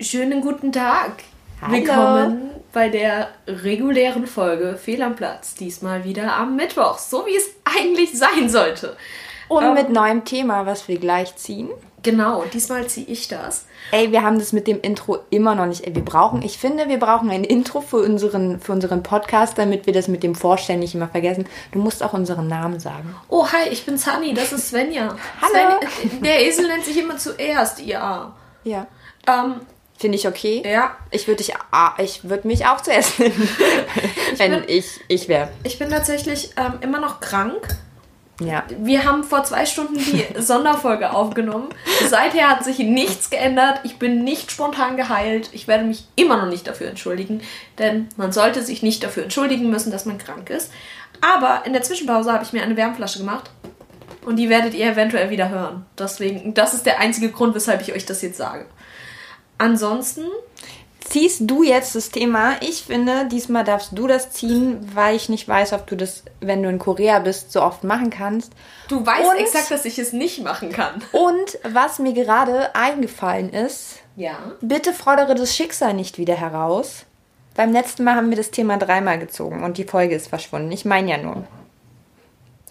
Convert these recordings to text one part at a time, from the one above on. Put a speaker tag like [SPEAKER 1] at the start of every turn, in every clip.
[SPEAKER 1] Schönen guten Tag.
[SPEAKER 2] Hallo.
[SPEAKER 1] Willkommen bei der regulären Folge Fehl am Platz. Diesmal wieder am Mittwoch, so wie es eigentlich sein sollte.
[SPEAKER 2] Und
[SPEAKER 1] Ähm.
[SPEAKER 2] mit neuem Thema, was wir gleich ziehen.
[SPEAKER 1] Genau, diesmal ziehe ich das.
[SPEAKER 2] Ey, wir haben das mit dem Intro immer noch nicht. Ey, wir brauchen, ich finde, wir brauchen ein Intro für unseren, für unseren Podcast, damit wir das mit dem Vorstellen nicht immer vergessen. Du musst auch unseren Namen sagen.
[SPEAKER 1] Oh, hi, ich bin Sunny, das ist Svenja.
[SPEAKER 2] Hallo.
[SPEAKER 1] Sven, der Esel nennt sich immer zuerst, ja.
[SPEAKER 2] Ja.
[SPEAKER 1] Ähm,
[SPEAKER 2] Finde ich okay.
[SPEAKER 1] ja,
[SPEAKER 2] Ich würde dich, ich würde mich auch zuerst nennen, wenn
[SPEAKER 1] bin-
[SPEAKER 2] ich, ich wäre.
[SPEAKER 1] ich bin tatsächlich ähm, immer noch krank.
[SPEAKER 2] Ja.
[SPEAKER 1] Wir haben vor zwei Stunden die Sonderfolge aufgenommen. Seither hat sich nichts geändert. Ich bin nicht spontan geheilt. Ich werde mich immer noch nicht dafür entschuldigen, denn man sollte sich nicht dafür entschuldigen müssen, dass man krank ist. Aber in der Zwischenpause habe ich mir eine Wärmflasche gemacht und die werdet ihr eventuell wieder hören. Deswegen, das ist der einzige Grund, weshalb ich euch das jetzt sage. Ansonsten,
[SPEAKER 2] Ziehst du jetzt das Thema? Ich finde, diesmal darfst du das ziehen, weil ich nicht weiß, ob du das, wenn du in Korea bist, so oft machen kannst.
[SPEAKER 1] du weißt
[SPEAKER 2] Und-
[SPEAKER 1] exakt, dass ich es nicht machen kann.
[SPEAKER 2] Und was mir gerade eingefallen ist,
[SPEAKER 1] Ja.
[SPEAKER 2] bitte fordere das Schicksal nicht wieder heraus. Beim letzten Mal haben wir das Thema dreimal gezogen und die Folge ist verschwunden. Ich meine ja nur.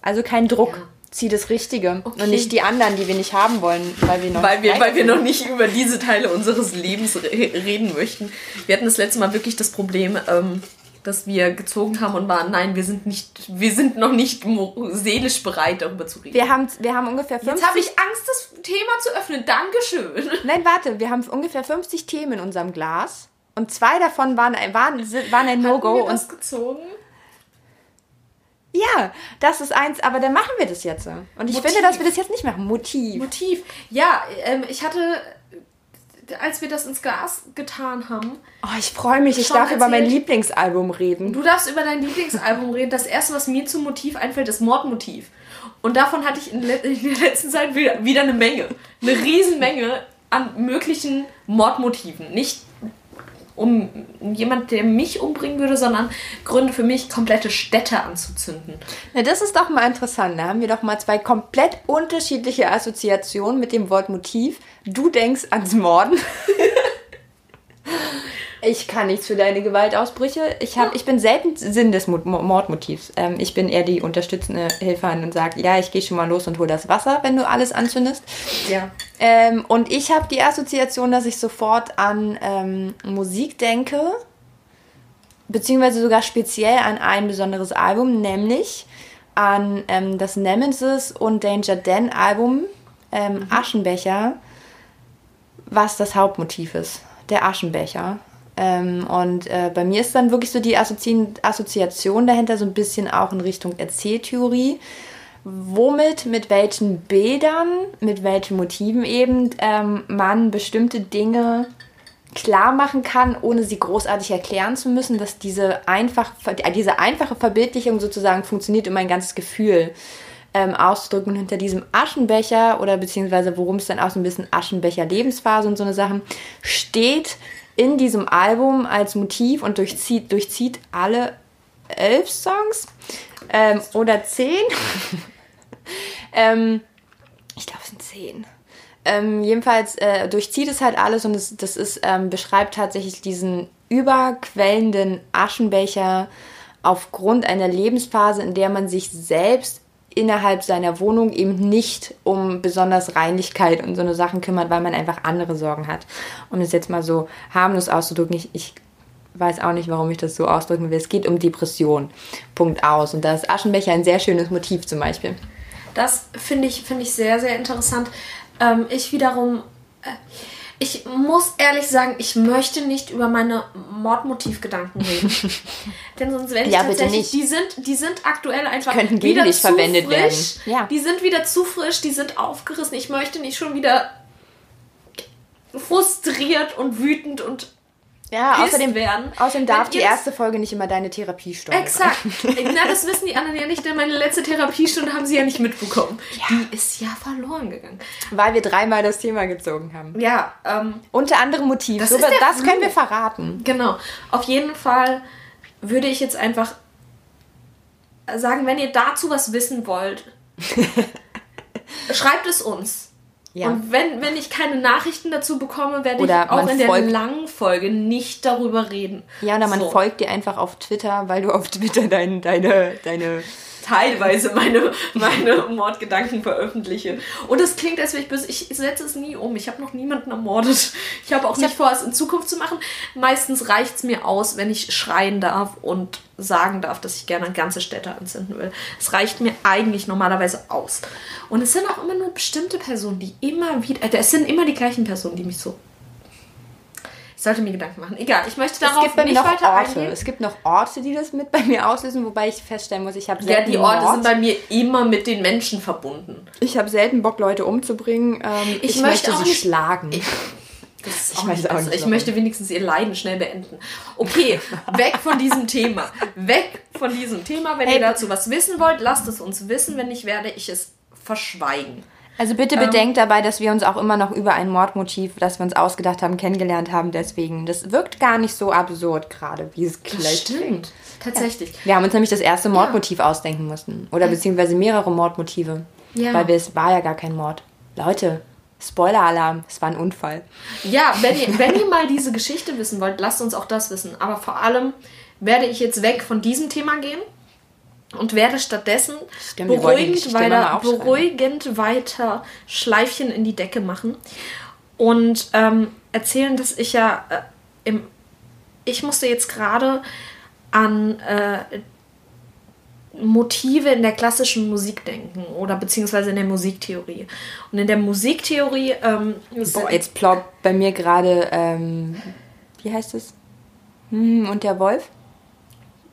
[SPEAKER 2] Also kein Druck.
[SPEAKER 1] Ja.
[SPEAKER 2] Zieh das Richtige
[SPEAKER 1] Okay.
[SPEAKER 2] und nicht die anderen, die wir nicht haben wollen, weil wir noch
[SPEAKER 1] Weil wir,
[SPEAKER 2] nicht
[SPEAKER 1] weil wir noch nicht über diese Teile unseres Lebens re reden möchten. Wir hatten das letzte Mal wirklich das Problem, ähm, dass wir gezogen haben und waren, nein, wir sind nicht, wir sind noch nicht seelisch bereit, darüber zu reden.
[SPEAKER 2] Wir haben, wir haben ungefähr 50...
[SPEAKER 1] Jetzt habe ich Angst, das Thema zu öffnen. Dankeschön.
[SPEAKER 2] Nein, warte, wir haben ungefähr 50 Themen in unserem Glas und zwei davon waren, ein- waren, waren ein
[SPEAKER 1] Haben
[SPEAKER 2] No-Go.
[SPEAKER 1] wir
[SPEAKER 2] Und
[SPEAKER 1] gezogen?
[SPEAKER 2] Ja, das ist eins, aber dann machen wir das jetzt. Und ich
[SPEAKER 1] Motiv.
[SPEAKER 2] finde, dass wir das jetzt nicht machen. Motiv.
[SPEAKER 1] Motiv. Ja, ähm, ich hatte, als wir das ins Glas getan haben,
[SPEAKER 2] Oh, ich freue mich, ich darf über mein
[SPEAKER 1] erzählt?
[SPEAKER 2] Lieblingsalbum reden.
[SPEAKER 1] Du darfst über dein Lieblingsalbum reden. Das erste, was mir zum Motiv einfällt, ist Mordmotiv. Und davon hatte ich in, in der letzten Zeit wieder, wieder eine Menge. Eine Riesenmenge an möglichen Mordmotiven. Nicht um jemand, der mich umbringen würde, sondern Gründe für mich, komplette Städte anzuzünden.
[SPEAKER 2] Na, das ist doch mal interessant. Da haben wir doch mal zwei komplett unterschiedliche Assoziationen mit dem Wort Motiv. Du denkst ans Morden. Ich kann nichts für deine Gewaltausbrüche. Ich, hab, ich bin selten Sinn des Mo- Mo- Mordmotivs. Ähm, ich bin eher die unterstützende Hilferin und sage, ja, ich gehe schon mal los und hol das Wasser, wenn du alles anzündest.
[SPEAKER 1] Ja.
[SPEAKER 2] Ähm, und ich habe die Assoziation, dass ich sofort an ähm, Musik denke, beziehungsweise sogar speziell an ein besonderes Album, nämlich an ähm, das Nemesis und Danger Dan Album ähm, Aschenbecher, was das Hauptmotiv ist, der Aschenbecher. Ähm, und äh, bei mir ist dann wirklich so die Assozi Assoziation dahinter so ein bisschen auch in Richtung Erzähltheorie womit, mit welchen Bildern, mit welchen Motiven eben ähm, man bestimmte Dinge klar machen kann, ohne sie großartig erklären zu müssen, dass diese, einfach, diese einfache Verbildlichung sozusagen funktioniert, um ein ganzes Gefühl ähm, auszudrücken. Und hinter diesem Aschenbecher oder beziehungsweise worum es dann auch so ein bisschen Aschenbecher Lebensphase und so eine Sachen steht in diesem Album als Motiv und durchzieht, durchzieht alle elf Songs ähm, oder zehn. ähm, ich glaube, es sind zehn. Ähm, jedenfalls äh, durchzieht es halt alles und es, das ist, ähm, beschreibt tatsächlich diesen überquellenden Aschenbecher aufgrund einer Lebensphase, in der man sich selbst innerhalb seiner Wohnung eben nicht um besonders Reinlichkeit und so eine Sachen kümmert, weil man einfach andere Sorgen hat. Um es jetzt mal so harmlos auszudrücken, ich, ich weiß auch nicht, warum ich das so ausdrücken will. Es geht um Depression. Punkt aus. Und da ist Aschenbecher ein sehr schönes Motiv zum Beispiel.
[SPEAKER 1] Das finde ich, finde ich sehr, sehr interessant. Ähm, ich wiederum, äh, ich muss ehrlich sagen, ich möchte nicht über meine Mordmotivgedanken reden. Denn sonst werde ich
[SPEAKER 2] Ja, bitte
[SPEAKER 1] tatsächlich,
[SPEAKER 2] nicht.
[SPEAKER 1] die sind, die sind aktuell einfach
[SPEAKER 2] Könnten gegen
[SPEAKER 1] wieder
[SPEAKER 2] dich
[SPEAKER 1] zu
[SPEAKER 2] verwendet
[SPEAKER 1] frisch.
[SPEAKER 2] werden. Ja.
[SPEAKER 1] Die sind wieder zu frisch, die sind aufgerissen. Ich möchte nicht schon wieder frustriert und wütend und
[SPEAKER 2] Ja, außerdem,
[SPEAKER 1] werden.
[SPEAKER 2] außerdem darf die erste Folge nicht immer deine Therapiestunde
[SPEAKER 1] Exakt. Na, das wissen die anderen ja nicht, denn meine letzte Therapiestunde haben sie ja nicht mitbekommen. Die ist ja verloren gegangen.
[SPEAKER 2] Weil wir dreimal das Thema gezogen haben.
[SPEAKER 1] Ja, ähm,
[SPEAKER 2] Unter anderem Motiv.
[SPEAKER 1] Das
[SPEAKER 2] So, das können wir verraten.
[SPEAKER 1] genau. Auf jeden Fall würde ich jetzt einfach sagen, wenn ihr dazu was wissen wollt, schreibt es uns. Ja. Und wenn, wenn ich keine Nachrichten dazu bekomme, werde oder ich auch in der langen Folge nicht darüber reden.
[SPEAKER 2] Ja, oder man so. folgt dir einfach auf Twitter, weil du auf Twitter dein, deine, deine
[SPEAKER 1] teilweise meine, meine Mordgedanken veröffentliche. Und es klingt, als wäre ich böse. Ich setze es nie um. Ich habe noch niemanden ermordet. Ich habe auch nicht vor, es in Zukunft zu machen. Meistens reicht es mir aus, wenn ich schreien darf und sagen darf, dass ich gerne ganze Städte anzünden will. Es reicht mir eigentlich normalerweise aus. Und es sind auch immer nur bestimmte Personen, die immer wieder, äh, es sind immer die gleichen Personen, die mich so ich sollte mir Gedanken machen. Egal, ich möchte darauf
[SPEAKER 2] es gibt nicht weiter Orte. eingehen. Es gibt noch Orte, die das mit bei mir auslösen, wobei ich feststellen muss, ich habe
[SPEAKER 1] selten Ja, die Orte Mord. sind bei mir immer mit den Menschen verbunden.
[SPEAKER 2] Ich habe selten Bock, Leute umzubringen. Ähm, ich, ich, möchte, möchte sie nicht, schlagen.
[SPEAKER 1] Ich, ich, auch nicht ich möchte wenigstens ihr Leiden schnell beenden. Okay, weg von diesem Thema. Weg von diesem Thema. Wenn hey, ihr dazu was wissen wollt, lasst es uns wissen. Wenn nicht, werde ich es verschweigen.
[SPEAKER 2] Also bitte ähm, bedenkt dabei, dass wir uns auch immer noch über ein Mordmotiv, das wir uns ausgedacht haben, kennengelernt haben. Deswegen, das wirkt gar nicht so absurd gerade, wie es
[SPEAKER 1] vielleicht klingt. Tatsächlich. Ja.
[SPEAKER 2] Wir haben uns nämlich das erste Mordmotiv ja. ausdenken müssen. Oder beziehungsweise mehrere Mordmotive. Ja. Weil es war ja gar kein Mord. Leute, Spoiler-Alarm, es war ein Unfall.
[SPEAKER 1] Ja, wenn ihr, wenn ihr mal diese Geschichte wissen wollt, lasst uns auch das wissen. Aber vor allem werde ich jetzt weg von diesem Thema gehen und werde stattdessen Stimmt, beruhigend, weiter, beruhigend weiter Schleifchen in die Decke machen und ähm, erzählen, dass ich ja äh, im. Ich musste jetzt gerade an äh, Motive in der klassischen Musik denken oder beziehungsweise in der Musiktheorie. Und in der Musiktheorie. Ähm,
[SPEAKER 2] Boah, jetzt ploppt bei mir gerade. Ähm, wie heißt es? Hm, und der Wolf?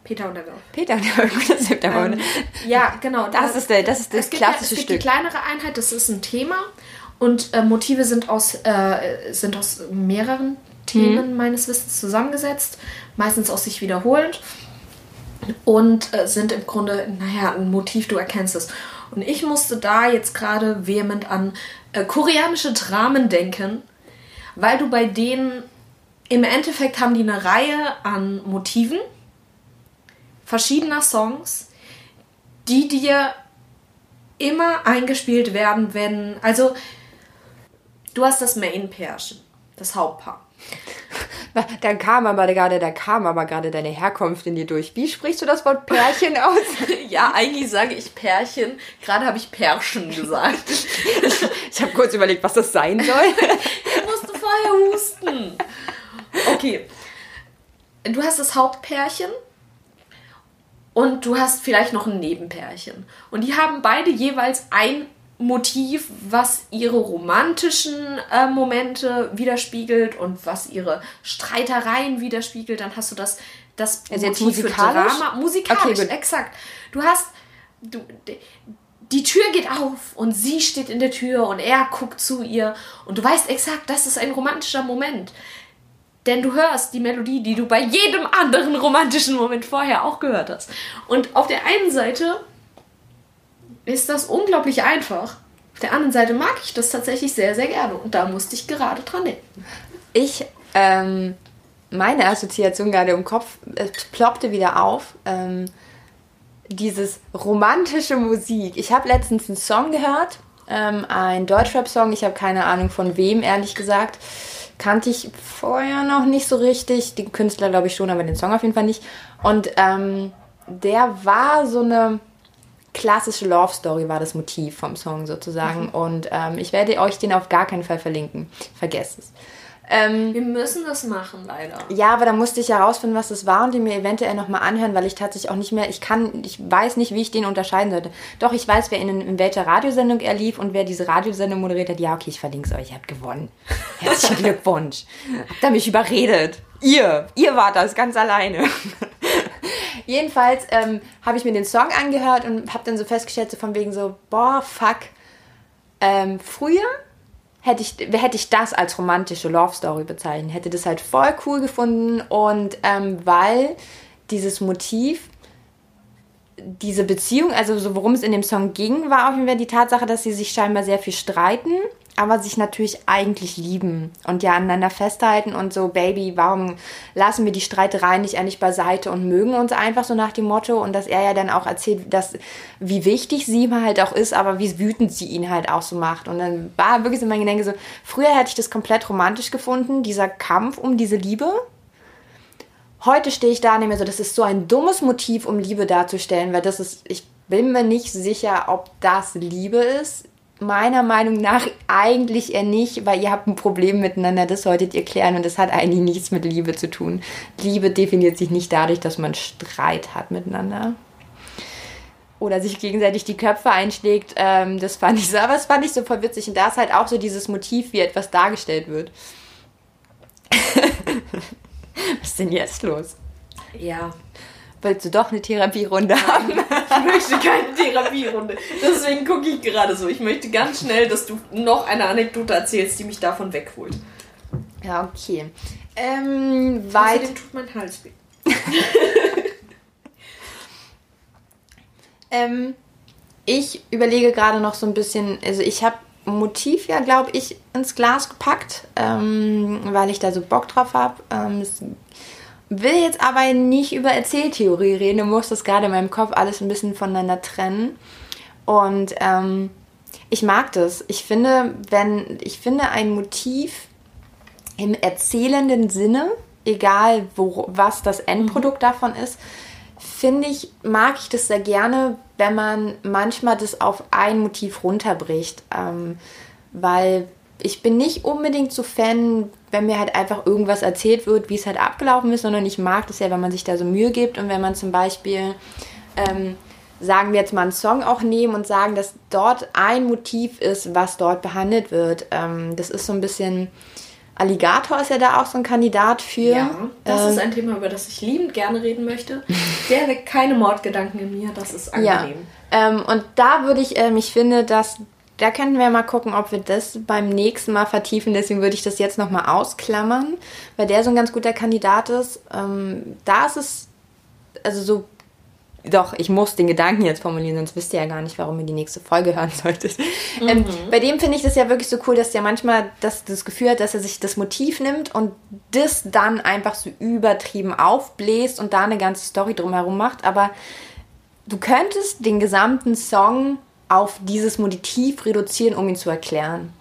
[SPEAKER 1] Peter und der Wolf.
[SPEAKER 2] Peter und der Wolf, das ist der Wolf. Ähm,
[SPEAKER 1] ja, genau.
[SPEAKER 2] Das, das, ist, der, das ist das klassische
[SPEAKER 1] ja,
[SPEAKER 2] Stück.
[SPEAKER 1] Die kleinere Einheit, das ist ein Thema und äh, Motive sind aus, äh, sind aus mehreren Themen mhm. meines Wissens zusammengesetzt, meistens aus sich wiederholend und äh, sind im Grunde, naja, ein Motiv, du erkennst es. Und ich musste da jetzt gerade vehement an äh, koreanische Dramen denken, weil du bei denen im Endeffekt haben die eine Reihe an Motiven verschiedener Songs, die dir immer eingespielt werden, wenn. Also, du hast das Main-Pärchen, das Hauptpaar.
[SPEAKER 2] Da kam aber gerade, da kam aber gerade deine Herkunft in dir durch. Wie sprichst du das Wort Pärchen aus?
[SPEAKER 1] ja, eigentlich sage ich Pärchen. Gerade habe ich Pärchen gesagt.
[SPEAKER 2] ich habe kurz überlegt, was das sein soll.
[SPEAKER 1] ich musste vorher husten. Okay. Du hast das Hauptpärchen und du hast vielleicht noch ein Nebenpärchen. Und die haben beide jeweils ein Motiv, was ihre romantischen äh, Momente widerspiegelt und was ihre Streitereien widerspiegelt. Dann hast du das, das
[SPEAKER 2] also Motiv musikalisch?
[SPEAKER 1] für Drama. Musikalisch, okay, exakt. Du hast, du, die Tür geht auf und sie steht in der Tür und er guckt zu ihr und du weißt exakt, das ist ein romantischer Moment. Denn du hörst die Melodie, die du bei jedem anderen romantischen Moment vorher auch gehört hast. Und auf der einen Seite ist das unglaublich einfach. Auf der anderen Seite mag ich das tatsächlich sehr, sehr gerne. Und da musste ich gerade dran denken.
[SPEAKER 2] Ich, ähm, meine Assoziation gerade im Kopf, es ploppte wieder auf. Ähm, dieses romantische Musik. Ich habe letztens einen Song gehört, ähm, ein Deutschrap-Song. Ich habe keine Ahnung von wem, ehrlich gesagt kannte ich vorher noch nicht so richtig. Die Künstler glaube ich schon, aber den Song auf jeden Fall nicht. Und ähm, der war so eine klassische Love Story, war das Motiv vom Song sozusagen. Mhm. Und ähm, ich werde euch den auf gar keinen Fall verlinken. Vergesst es.
[SPEAKER 1] Ähm, wir müssen das machen, leider.
[SPEAKER 2] Ja, aber da musste ich herausfinden, was das war und den mir eventuell nochmal anhören, weil ich tatsächlich auch nicht mehr, ich kann, ich weiß nicht, wie ich den unterscheiden sollte. Doch, ich weiß, wer in, in welcher Radiosendung er lief und wer diese Radiosendung moderiert hat. Ja, okay, ich verlinke es euch, ihr habt gewonnen. Herzlichen Glückwunsch. Habt ihr mich überredet. Ihr, ihr wart das ganz alleine. Jedenfalls ähm, habe ich mir den Song angehört und habe dann so festgestellt, so von wegen so, boah, fuck. Ähm, früher hätte ich, hätte ich das als romantische Love Story bezeichnet. Hätte das halt voll cool gefunden und ähm, weil dieses Motiv, diese Beziehung, also so worum es in dem Song ging, war auf jeden Fall die Tatsache, dass sie sich scheinbar sehr viel streiten, aber sich natürlich eigentlich lieben und ja aneinander festhalten und so, Baby, warum lassen wir die Streitereien nicht endlich beiseite und mögen uns einfach so nach dem Motto und dass er ja dann auch erzählt, dass wie wichtig sie ihm halt auch ist, aber wie wütend sie ihn halt auch so macht. Und dann war wirklich so mein Gedanke so, früher hätte ich das komplett romantisch gefunden, dieser Kampf um diese Liebe. Heute stehe ich da nicht mehr so, das ist so ein dummes Motiv, um Liebe darzustellen, weil das ist, ich bin mir nicht sicher, ob das Liebe ist meiner Meinung nach eigentlich eher nicht, weil ihr habt ein Problem miteinander, das solltet ihr klären und das hat eigentlich nichts mit Liebe zu tun. Liebe definiert sich nicht dadurch, dass man Streit hat miteinander. Oder sich gegenseitig die Köpfe einschlägt. Ähm, das fand ich so, aber das fand ich so voll witzig. Und da ist halt auch so dieses Motiv, wie etwas dargestellt wird. Was ist denn jetzt los?
[SPEAKER 1] Ja,
[SPEAKER 2] Willst du doch eine Therapierunde haben?
[SPEAKER 1] Ich möchte keine Therapierunde. Deswegen gucke ich gerade so. Ich möchte ganz schnell, dass du noch eine Anekdote erzählst, die mich davon wegholt.
[SPEAKER 2] Ja, okay. Ähm,
[SPEAKER 1] weit. Außerdem tut mein Hals weh.
[SPEAKER 2] ähm, ich überlege gerade noch so ein bisschen, also ich habe Motiv ja, glaube ich, ins Glas gepackt, ähm, weil ich da so Bock drauf habe. Ähm, will jetzt aber nicht über Erzähltheorie reden. Du musst das gerade in meinem Kopf alles ein bisschen voneinander trennen. Und ähm, ich mag das. Ich finde, wenn ich finde ein Motiv im erzählenden Sinne, egal wo, was das Endprodukt mhm. davon ist, finde ich, mag ich das sehr gerne, wenn man manchmal das auf ein Motiv runterbricht. Ähm, weil ich bin nicht unbedingt so Fan, wenn mir halt einfach irgendwas erzählt wird, wie es halt abgelaufen ist, sondern ich mag das ja, wenn man sich da so Mühe gibt und wenn man zum Beispiel, ähm, sagen wir jetzt mal einen Song auch nehmen und sagen, dass dort ein Motiv ist, was dort behandelt wird. Ähm, das ist so ein bisschen. Alligator ist ja da auch so ein Kandidat für. Ja,
[SPEAKER 1] das ähm, ist ein Thema, über das ich liebend gerne reden möchte. Der weckt keine Mordgedanken in mir, das ist angenehm.
[SPEAKER 2] Ja, ähm, und da würde ich, ähm, ich finde, dass da könnten wir mal gucken, ob wir das beim nächsten Mal vertiefen. Deswegen würde ich das jetzt nochmal ausklammern, weil der so ein ganz guter Kandidat ist. Ähm, da ist es, also so, doch, ich muss den Gedanken jetzt formulieren, sonst wisst ihr ja gar nicht, warum ihr die nächste Folge hören solltet. Ähm, mhm. Ähm, bei dem finde ich das ja wirklich so cool, dass der manchmal das, das Gefühl hat, dass er sich das Motiv nimmt und das dann einfach so übertrieben aufbläst und da eine ganze Story drumherum macht. Aber du könntest den gesamten Song auf dieses Motiv reduzieren, um ihn zu erklären.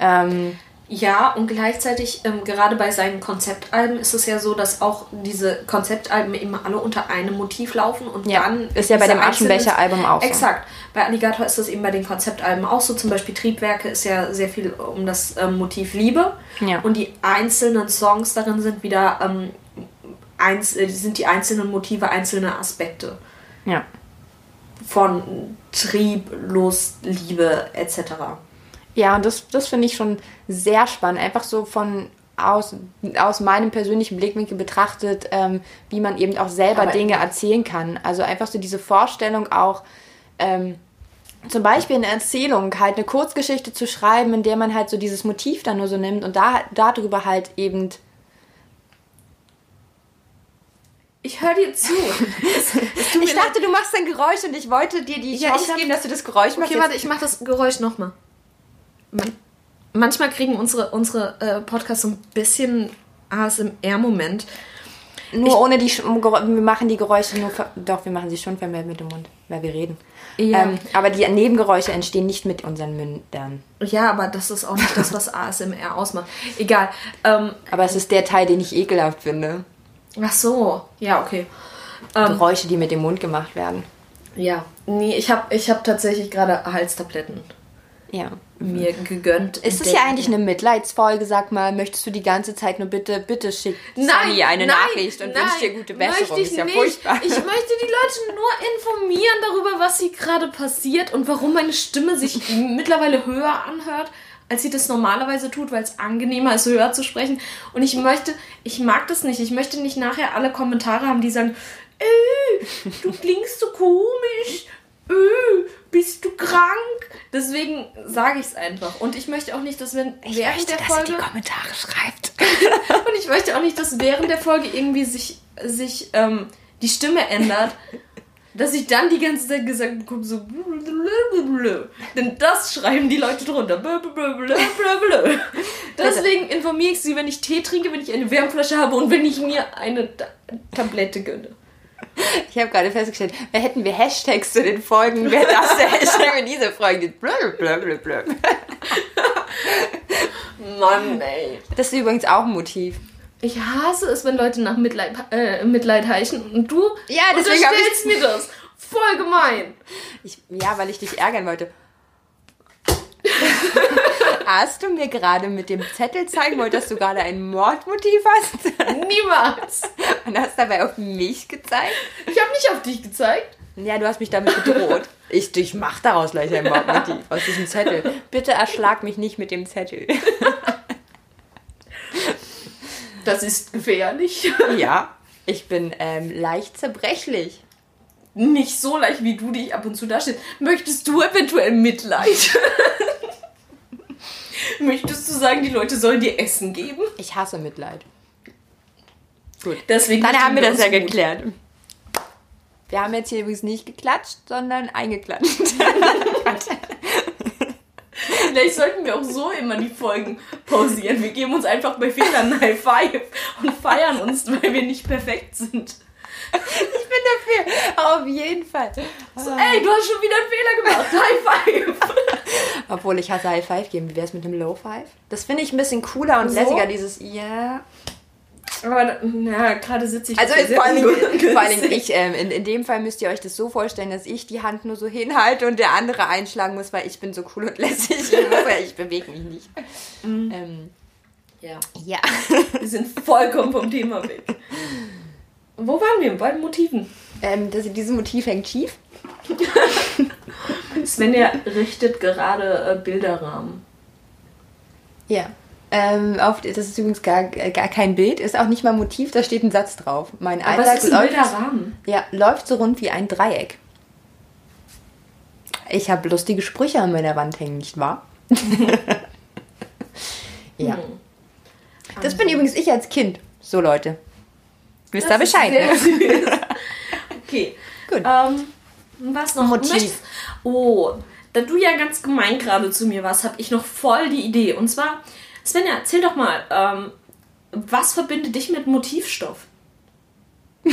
[SPEAKER 2] Ähm,
[SPEAKER 1] ja, und gleichzeitig, ähm, gerade bei seinen Konzeptalben ist es ja so, dass auch diese Konzeptalben immer alle unter einem Motiv laufen und ja, dann.
[SPEAKER 2] Ist ja bei dem Aschenbecher-Album auch
[SPEAKER 1] so. Exakt. Bei Alligator ist das eben bei den Konzeptalben auch so. Zum Beispiel Triebwerke ist ja sehr viel um das ähm, Motiv Liebe. Ja. Und die einzelnen Songs darin sind wieder. Ähm, eins, äh, sind die einzelnen Motive einzelne Aspekte. Ja von Trieb, Lust, Liebe etc.
[SPEAKER 2] Ja, und das, das finde ich schon sehr spannend. Einfach so von aus, aus meinem persönlichen Blickwinkel betrachtet, ähm, wie man eben auch selber Aber Dinge erzählen kann. Also einfach so diese Vorstellung auch, ähm, zum Beispiel eine Erzählung, halt eine Kurzgeschichte zu schreiben, in der man halt so dieses Motiv dann nur so nimmt und da darüber halt eben
[SPEAKER 1] Ich höre dir zu. Es,
[SPEAKER 2] es ich dachte, leid. du machst ein Geräusch und ich wollte dir die Chance ja, geben, dass du das Geräusch
[SPEAKER 1] machst. Okay, warte, ich mache das Geräusch nochmal. Man, manchmal kriegen unsere, unsere äh, Podcasts so ein bisschen ASMR-Moment.
[SPEAKER 2] Nur ich, ohne die, wir machen die Geräusche nur, doch, wir machen sie schon vermehrt mit dem Mund, weil wir reden. Ja. Ähm, aber die Nebengeräusche entstehen nicht mit unseren Mündern.
[SPEAKER 1] Ja, aber das ist auch nicht das, was ASMR ausmacht. Egal. Ähm,
[SPEAKER 2] aber es ist der Teil, den ich ekelhaft finde.
[SPEAKER 1] Ach so, ja, okay.
[SPEAKER 2] Ähm, Geräusche, die mit dem Mund gemacht werden.
[SPEAKER 1] Ja, nee, ich habe ich hab tatsächlich gerade Halstabletten ja. mir gegönnt.
[SPEAKER 2] Ist es ja eigentlich eine Mitleidsfolge, sag mal, möchtest du die ganze Zeit nur bitte, bitte schick Sunny eine nein, Nachricht und wünsch dir gute Besserung. Ist ja
[SPEAKER 1] nicht. furchtbar. Ich möchte die Leute nur informieren darüber, was hier gerade passiert und warum meine Stimme sich mittlerweile höher anhört als sie das normalerweise tut, weil es angenehmer ist, höher zu sprechen. Und ich möchte, ich mag das nicht. Ich möchte nicht nachher alle Kommentare haben, die sagen, äh, du klingst so komisch, äh, bist du krank? Deswegen sage ich es einfach. Und ich möchte auch nicht, dass wenn
[SPEAKER 2] ich während möchte, der Folge. Dass die Kommentare schreibt.
[SPEAKER 1] und ich möchte auch nicht, dass während der Folge irgendwie sich, sich ähm, die Stimme ändert. Dass ich dann die ganze Zeit gesagt bekomme, so. Denn das schreiben die Leute drunter. Deswegen informiere ich sie, wenn ich Tee trinke, wenn ich eine Wärmflasche habe und wenn ich mir eine Ta Tablette gönne.
[SPEAKER 2] Ich habe gerade festgestellt, hätten wir Hashtags zu den Folgen, wäre das der Hashtag für diese Folge. Blablabla.
[SPEAKER 1] Mann, ey.
[SPEAKER 2] Das ist übrigens auch ein Motiv.
[SPEAKER 1] Ich hasse es, wenn Leute nach Mitleid, äh, Mitleid heischen und du
[SPEAKER 2] Ja, deswegen
[SPEAKER 1] unterstellst mir das. Voll gemein.
[SPEAKER 2] Ich, ja, weil ich dich ärgern wollte. Hast du mir gerade mit dem Zettel zeigen wollen, dass du gerade ein Mordmotiv hast?
[SPEAKER 1] Niemals.
[SPEAKER 2] Und hast dabei auf mich gezeigt?
[SPEAKER 1] Ich habe nicht auf dich gezeigt.
[SPEAKER 2] Ja, du hast mich damit bedroht. Ich, ich mach daraus gleich ein Mordmotiv aus diesem Zettel. Bitte erschlag mich nicht mit dem Zettel.
[SPEAKER 1] Das ist gefährlich.
[SPEAKER 2] Ja, ich bin ähm, leicht zerbrechlich.
[SPEAKER 1] Nicht so leicht, wie du dich ab und zu darstellst. Möchtest du eventuell Mitleid? Möchtest du sagen, die Leute sollen dir Essen geben?
[SPEAKER 2] Ich hasse Mitleid. Gut.
[SPEAKER 1] Deswegen
[SPEAKER 2] Dann haben wir das ja
[SPEAKER 1] gut.
[SPEAKER 2] geklärt. Wir haben jetzt hier übrigens nicht geklatscht, sondern eingeklatscht.
[SPEAKER 1] Vielleicht sollten wir auch so immer die Folgen pausieren. Wir geben uns einfach bei Fehlern ein High Five und feiern uns, weil wir nicht perfekt sind.
[SPEAKER 2] Ich bin dafür. Auf jeden Fall.
[SPEAKER 1] So, ey, du hast schon wieder einen Fehler gemacht. High Five.
[SPEAKER 2] Obwohl ich hasse High Five geben. Wie wär's mit dem Low Five? Das finde ich ein bisschen cooler und
[SPEAKER 1] So?
[SPEAKER 2] lässiger, dieses Ja.
[SPEAKER 1] Aber, na, gerade sitze ich
[SPEAKER 2] Also vor allen Dingen,
[SPEAKER 1] ungünstig.
[SPEAKER 2] vor allen Dingen ich, ähm, in, in dem Fall müsst ihr euch das so vorstellen, dass ich die Hand nur so hinhalte und der andere einschlagen muss, weil ich bin so cool und lässig. Ich, ja- ich bewege mich nicht. Ähm,
[SPEAKER 1] Ja,
[SPEAKER 2] ja.
[SPEAKER 1] wir sind vollkommen vom Thema weg. Wo waren wir? Bei den Motiven.
[SPEAKER 2] ähm, das, dieses Motiv hängt schief.
[SPEAKER 1] Svenja richtet gerade äh, Bilderrahmen.
[SPEAKER 2] Ja. Ähm, auf, das ist übrigens gar, gar kein Bild, ist auch nicht mal Motiv, da steht ein Satz drauf. Mein
[SPEAKER 1] Aber
[SPEAKER 2] Alltag läuft, ja, läuft so rund wie ein Dreieck. Ich habe lustige Sprüche an meiner Wand hängen, nicht wahr? ja. Das bin übrigens ich als Kind. So, Leute. Wisst ihr Bescheid, ne?
[SPEAKER 1] Okay.
[SPEAKER 2] Gut.
[SPEAKER 1] Ähm, was noch?
[SPEAKER 2] Motiv.
[SPEAKER 1] Möchtest- Oh, da du ja ganz gemein gerade zu mir warst, habe ich noch voll die Idee. Und zwar, Svenja, erzähl doch mal, ähm, was verbindet dich mit Motivstoff?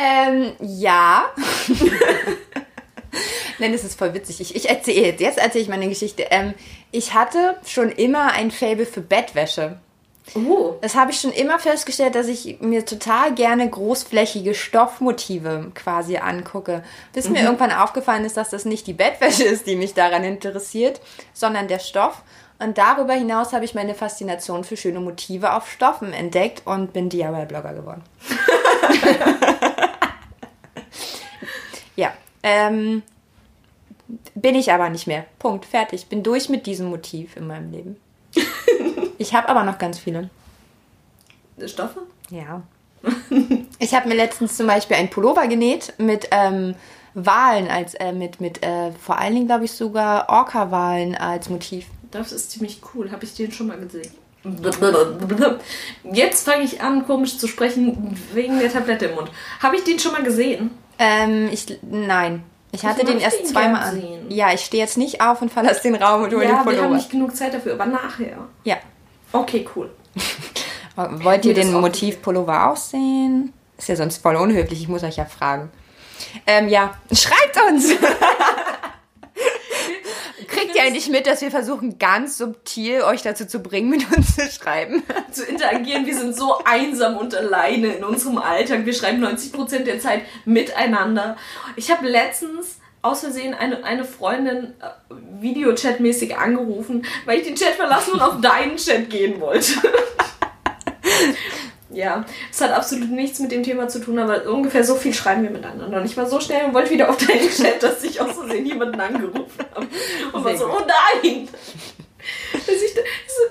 [SPEAKER 2] Ähm, ja. Nein, das ist voll witzig. Ich, ich erzähle jetzt. Jetzt erzähle ich meine Geschichte. Ähm, ich hatte schon immer ein Faible für Bettwäsche.
[SPEAKER 1] Oh.
[SPEAKER 2] Das habe ich schon immer festgestellt, dass ich mir total gerne großflächige Stoffmotive quasi angucke. Bis mir irgendwann aufgefallen ist, dass das nicht die Bettwäsche ist, die mich daran interessiert, sondern der Stoff. Und darüber hinaus habe ich meine Faszination für schöne Motive auf Stoffen entdeckt und bin DIY-Blogger geworden. ja, ähm, bin ich aber nicht mehr. Punkt, fertig. Bin durch mit diesem Motiv in meinem Leben. Ich habe aber noch ganz viele.
[SPEAKER 1] Stoffe?
[SPEAKER 2] Ja. Ich habe mir letztens zum Beispiel einen Pullover genäht mit ähm, Walen als äh, mit mit äh, vor allen Dingen glaube ich sogar Orca-Walen als Motiv.
[SPEAKER 1] Das ist ziemlich cool. Habe ich den schon mal gesehen. Jetzt fange ich an, komisch zu sprechen, wegen der Tablette im Mund. Habe ich den schon mal gesehen?
[SPEAKER 2] Ähm, ich nein, ich hatte den erst
[SPEAKER 1] ihn
[SPEAKER 2] zweimal an.
[SPEAKER 1] sehen.
[SPEAKER 2] Ja, ich stehe jetzt nicht auf und verlasse den Raum und hole den
[SPEAKER 1] Ja, wir haben
[SPEAKER 2] Pullover.
[SPEAKER 1] nicht genug Zeit dafür, aber nachher.
[SPEAKER 2] Ja.
[SPEAKER 1] Okay, cool.
[SPEAKER 2] Wollt ihr den Motiv-Pullover auch sehen? Ist ja sonst voll unhöflich, ich muss euch ja fragen. Ähm, ja, schreibt uns! Kriegt ihr eigentlich mit, dass wir versuchen, ganz subtil euch dazu zu bringen, mit uns zu schreiben?
[SPEAKER 1] zu interagieren. Wir sind so einsam und alleine in unserem Alltag. Wir schreiben 90% der Zeit miteinander. Ich habe letztens aus Versehen eine, eine Freundin äh, Videochat-mäßig angerufen, weil ich den Chat verlassen und auf deinen Chat gehen wollte. ja, es hat absolut nichts mit dem Thema zu tun, aber ungefähr so viel schreiben wir miteinander. Und ich war so schnell und wollte wieder auf deinen Chat, dass ich aus Versehen jemanden angerufen habe. Und war so, oh nein! Es,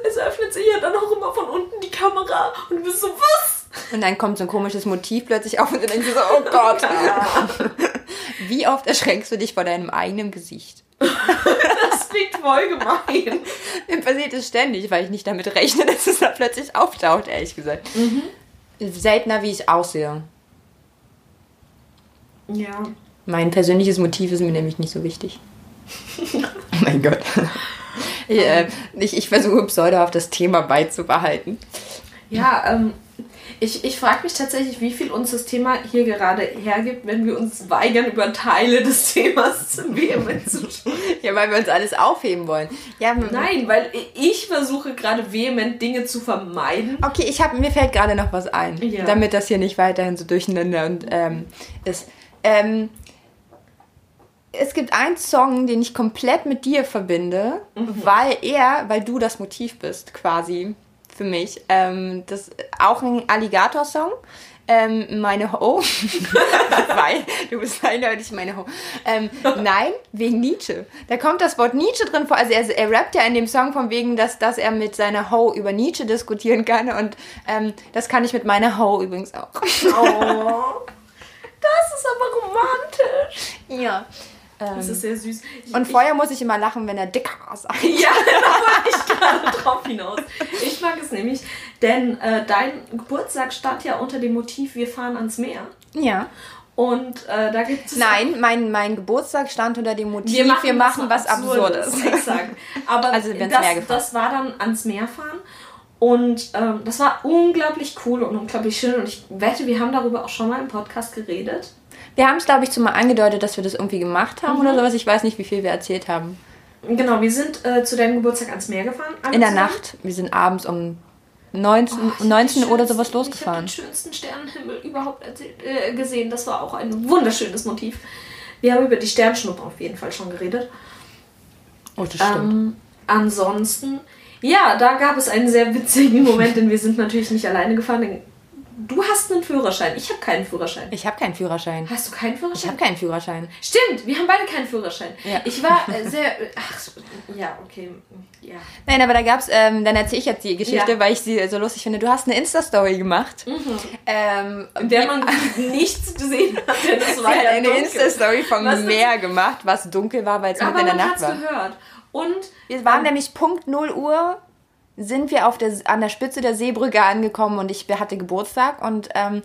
[SPEAKER 1] es öffnet sich ja dann auch immer von unten die Kamera und du bist so, was?
[SPEAKER 2] Und dann kommt so ein komisches Motiv plötzlich auf und du denkst dir so, oh Gott. Wie oft erschreckst du dich vor deinem eigenen Gesicht?
[SPEAKER 1] Das klingt voll gemein.
[SPEAKER 2] Mir passiert es ständig, weil ich nicht damit rechne, dass es da plötzlich auftaucht, ehrlich gesagt. Seltener, wie ich aussehe.
[SPEAKER 1] Ja.
[SPEAKER 2] Mein persönliches Motiv ist mir nämlich nicht so wichtig. oh mein Gott. Ich, äh, ich, ich versuche pseudohaft das Thema beizubehalten.
[SPEAKER 1] Ja, ähm, ich, ich frage mich tatsächlich, wie viel uns das Thema hier gerade hergibt, wenn wir uns weigern, über Teile des Themas zu vehement zu sprechen.
[SPEAKER 2] Ja, weil wir uns alles aufheben wollen. Ja,
[SPEAKER 1] Nein, weil ich versuche gerade vehement Dinge zu vermeiden.
[SPEAKER 2] Okay, ich hab, mir fällt gerade noch was ein,
[SPEAKER 1] Ja.
[SPEAKER 2] damit das hier nicht weiterhin so durcheinander und, ähm, ist. Ähm, es gibt einen Song, den ich komplett mit dir verbinde, weil er, weil du das Motiv bist, quasi für mich. Ähm, das ist auch ein Alligator-Song. Ähm, meine Ho. weil du bist eindeutig meine Ho. Ähm, nein, wegen Nietzsche. Da kommt das Wort Nietzsche drin vor. Also er, er rappt ja in dem Song von wegen, dass, dass er mit seiner Ho über Nietzsche diskutieren kann. Und ähm, das kann ich mit meiner Ho übrigens auch.
[SPEAKER 1] Oh, das ist aber romantisch.
[SPEAKER 2] ja.
[SPEAKER 1] Das
[SPEAKER 2] Ähm,
[SPEAKER 1] ist sehr süß. Ich,
[SPEAKER 2] und vorher muss ich immer lachen, wenn er dicker sagt.
[SPEAKER 1] ja, da wollte ich gerade drauf hinaus. Ich mag es nämlich, denn äh, dein Geburtstag stand ja unter dem Motiv, wir fahren ans Meer.
[SPEAKER 2] Ja.
[SPEAKER 1] Und äh, da gibt es.
[SPEAKER 2] Nein, mein, mein Geburtstag stand unter dem Motiv, wir machen, was Absurdes.
[SPEAKER 1] Exakt. Aber
[SPEAKER 2] Also, wir
[SPEAKER 1] das, das war dann ans Meer fahren. Und ähm, das war unglaublich cool und unglaublich schön. Und ich wette, wir haben darüber auch schon mal im Podcast geredet.
[SPEAKER 2] Wir haben es, glaube ich, zumal angedeutet, dass wir das irgendwie gemacht haben oder sowas. Ich weiß nicht, wie viel wir erzählt haben.
[SPEAKER 1] Genau, wir sind äh, zu deinem Geburtstag ans Meer gefahren.
[SPEAKER 2] In der
[SPEAKER 1] zusammen.
[SPEAKER 2] Nacht. Wir sind abends um 19,
[SPEAKER 1] Oh, ich hab
[SPEAKER 2] 19
[SPEAKER 1] den
[SPEAKER 2] oder sowas losgefahren.
[SPEAKER 1] Ich habe den schönsten Sternenhimmel überhaupt äh, gesehen. Das war auch ein wunderschönes Motiv. Wir haben über die Sternschnuppe auf jeden Fall schon geredet.
[SPEAKER 2] Oh, das stimmt.
[SPEAKER 1] Ähm, ansonsten, ja, da gab es einen sehr witzigen Moment, denn wir sind natürlich nicht alleine gefahren. Denn du hast einen Führerschein. Ich habe keinen Führerschein.
[SPEAKER 2] ich habe keinen Führerschein.
[SPEAKER 1] Hast du keinen
[SPEAKER 2] Ich
[SPEAKER 1] Führerschein?
[SPEAKER 2] habe keinen Führerschein.
[SPEAKER 1] Stimmt, wir haben beide keinen Führerschein.
[SPEAKER 2] Ja.
[SPEAKER 1] Ich war äh, sehr. Ach, ja, okay. Ja.
[SPEAKER 2] Nein, aber da gab's, ähm, dann erzähle ich jetzt die Geschichte,
[SPEAKER 1] Ja. Mhm.
[SPEAKER 2] weil ich sie so lustig finde. Du hast eine Insta-Story gemacht. Ähm,
[SPEAKER 1] In der man nichts gesehen hat,
[SPEAKER 2] sie
[SPEAKER 1] war
[SPEAKER 2] hat
[SPEAKER 1] ja
[SPEAKER 2] eine
[SPEAKER 1] dunkel.
[SPEAKER 2] Insta-Story vom
[SPEAKER 1] Was
[SPEAKER 2] Meer gemacht, was dunkel war, weil es mitten in der Nacht war.
[SPEAKER 1] gehört. Und
[SPEAKER 2] Wir waren nämlich Punkt 0 Uhr sind wir auf der, an der Spitze der Seebrücke angekommen und ich hatte Geburtstag und ähm,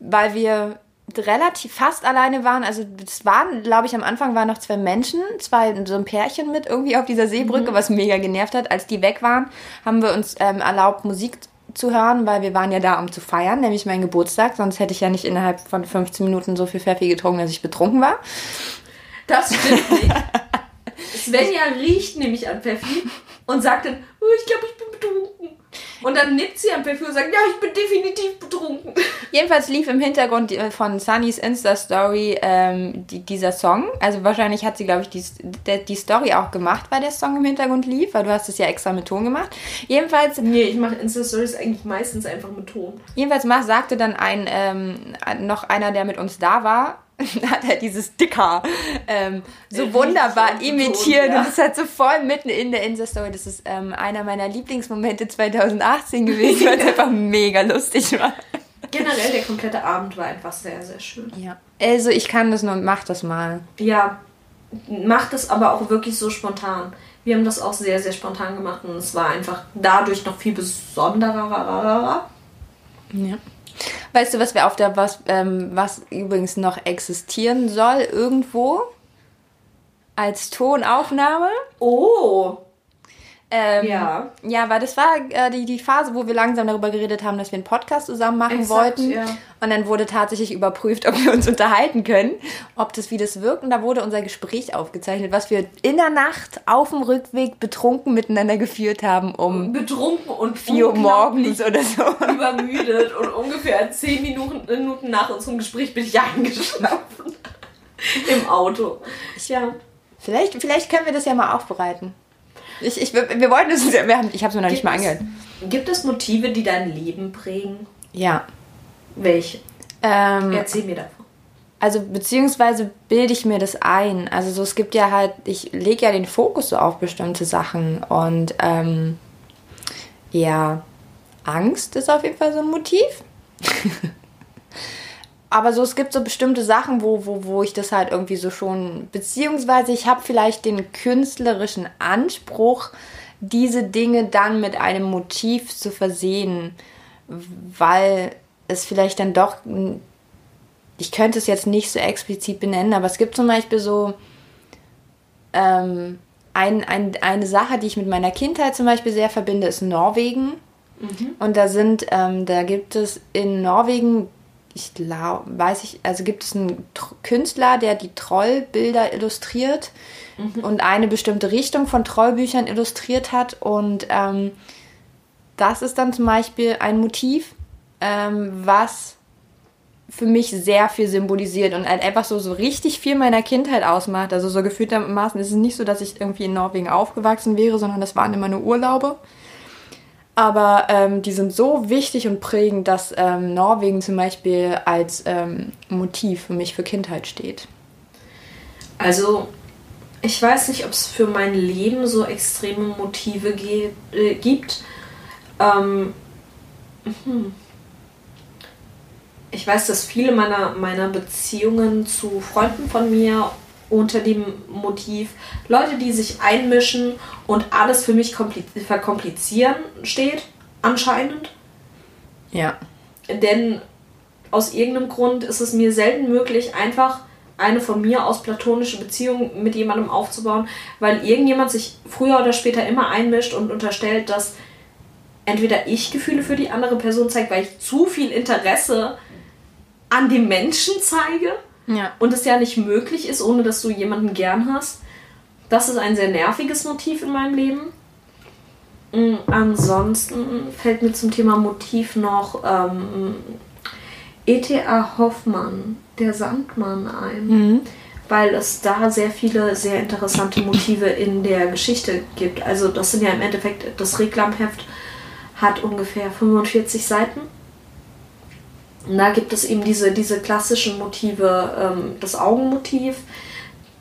[SPEAKER 2] weil wir relativ fast alleine waren, also es waren, glaube ich, am Anfang waren noch zwei Menschen, zwei, so ein Pärchen mit irgendwie auf dieser Seebrücke, was mega genervt hat. Als die weg waren, haben wir uns ähm, erlaubt, Musik zu hören, weil wir waren ja da, um zu feiern, nämlich meinen Geburtstag, sonst hätte ich ja nicht innerhalb von 15 Minuten so viel Pfeffi getrunken, dass ich betrunken war.
[SPEAKER 1] das stimmt nicht. Svenja riecht nämlich an Pfeffi und sagt dann, oh, ich glaube, ich bin betrunken. Und dann nippt sie am Pfeffi und sagt, ja, ich bin definitiv betrunken.
[SPEAKER 2] Jedenfalls lief im Hintergrund die- von Sunnys Insta-Story ähm, die, dieser Song. Also wahrscheinlich hat sie, glaube ich, die, die, Story auch gemacht, weil der Song im Hintergrund lief, weil du hast es ja extra mit Ton gemacht. Jedenfalls,
[SPEAKER 1] Nee, ich mache Insta-Stories eigentlich meistens einfach mit Ton.
[SPEAKER 2] jedenfalls sagte dann ein ähm, noch einer, der mit uns da war, hat er dieses Dicker ähm, so
[SPEAKER 1] Richtig
[SPEAKER 2] wunderbar imitiert
[SPEAKER 1] ja.
[SPEAKER 2] und das ist halt so voll mitten in der Insta-Story. Das ist ähm, einer meiner Lieblingsmomente 2018 gewesen, weil es einfach mega lustig war.
[SPEAKER 1] Generell, der komplette Abend war einfach sehr, sehr schön.
[SPEAKER 2] Ja. Also ich kann das nur, mach das mal.
[SPEAKER 1] Ja, macht es aber auch wirklich so spontan. Wir haben das auch sehr, sehr spontan gemacht und es war einfach dadurch noch viel besonderer.
[SPEAKER 2] Ja. Weißt du, was wir auf der was ähm, was übrigens noch existieren soll irgendwo als Tonaufnahme?
[SPEAKER 1] Oh!
[SPEAKER 2] Ähm,
[SPEAKER 1] Ja.
[SPEAKER 2] Ja, weil das war äh, die, die Phase, wo wir langsam darüber geredet haben, dass wir einen Podcast zusammen machen
[SPEAKER 1] Exakt,
[SPEAKER 2] wollten.
[SPEAKER 1] ja.
[SPEAKER 2] Und dann wurde tatsächlich überprüft, ob wir uns unterhalten können, ob das, wie das wirkt. Und da wurde unser Gespräch aufgezeichnet, was wir in der Nacht auf dem Rückweg betrunken miteinander geführt haben, um
[SPEAKER 1] Betrunken und
[SPEAKER 2] 4 Uhr morgens oder so.
[SPEAKER 1] übermüdet und ungefähr 10 Minuten, Minuten nach unserem Gespräch bin ich eingeschlafen. Im Auto. Ja.
[SPEAKER 2] Vielleicht, vielleicht können wir das ja mal aufbereiten. Ich, ich, wir, wollten es, wir haben, ich habe es mir noch nicht mal angehört.
[SPEAKER 1] Gibt es Motive, die dein Leben prägen?
[SPEAKER 2] Ja.
[SPEAKER 1] Welche?
[SPEAKER 2] Ähm,
[SPEAKER 1] Erzähl mir davon.
[SPEAKER 2] also beziehungsweise bilde ich mir das ein. Also so, es gibt ja halt, ich lege ja den Fokus so auf bestimmte Sachen und ähm, ja, Angst ist auf jeden Fall so ein Motiv. aber so, es gibt so bestimmte Sachen, wo, wo, wo ich das halt irgendwie so schon, beziehungsweise ich habe vielleicht den künstlerischen Anspruch, diese Dinge dann mit einem Motiv zu versehen, weil es vielleicht dann doch, ich könnte es jetzt nicht so explizit benennen, aber es gibt zum Beispiel so ähm, ein, ein, eine Sache, die ich mit meiner Kindheit zum Beispiel sehr verbinde, ist Norwegen. Mhm. Und da sind, ähm, da gibt es in Norwegen ich glaube, weiß ich, also gibt es einen Künstler, der die Trollbilder illustriert mhm. und eine bestimmte Richtung von Trollbüchern illustriert hat. Und ähm, das ist dann zum Beispiel ein Motiv, ähm, was für mich sehr viel symbolisiert und halt einfach so, so richtig viel meiner Kindheit ausmacht. Also so gefühltermaßen ist es nicht so, dass ich irgendwie in Norwegen aufgewachsen wäre, sondern das waren immer nur Urlaube. Aber ähm, die sind so wichtig und prägend, dass ähm, Norwegen zum Beispiel als ähm, Motiv für mich für Kindheit steht.
[SPEAKER 1] Also, ich weiß nicht, ob es für mein Leben so extreme Motive äh, gibt. Hm. Ich weiß, dass viele meiner, meiner Beziehungen zu Freunden von mir unter dem Motiv Leute, die sich einmischen und alles für mich verkomplizieren steht, anscheinend. Ja. Denn aus irgendeinem Grund ist es mir selten möglich, einfach eine von mir aus platonische Beziehung mit jemandem aufzubauen, weil irgendjemand sich früher oder später immer einmischt und unterstellt, dass entweder ich Gefühle für die andere Person zeige, weil ich zu viel Interesse an dem Menschen zeige ja. Und es ja nicht möglich ist, ohne dass du jemanden gern hast. Das ist ein sehr nerviges Motiv in meinem Leben. Mm, ansonsten fällt mir zum Thema Motiv noch ähm, E.T.A. Hoffmann, der Sandmann, ein. Mhm. Weil es da sehr viele sehr interessante Motive in der Geschichte gibt. Also, das sind ja im Endeffekt, das Reklamheft hat ungefähr 45 Seiten da gibt es eben diese, diese klassischen Motive, ähm, das Augenmotiv,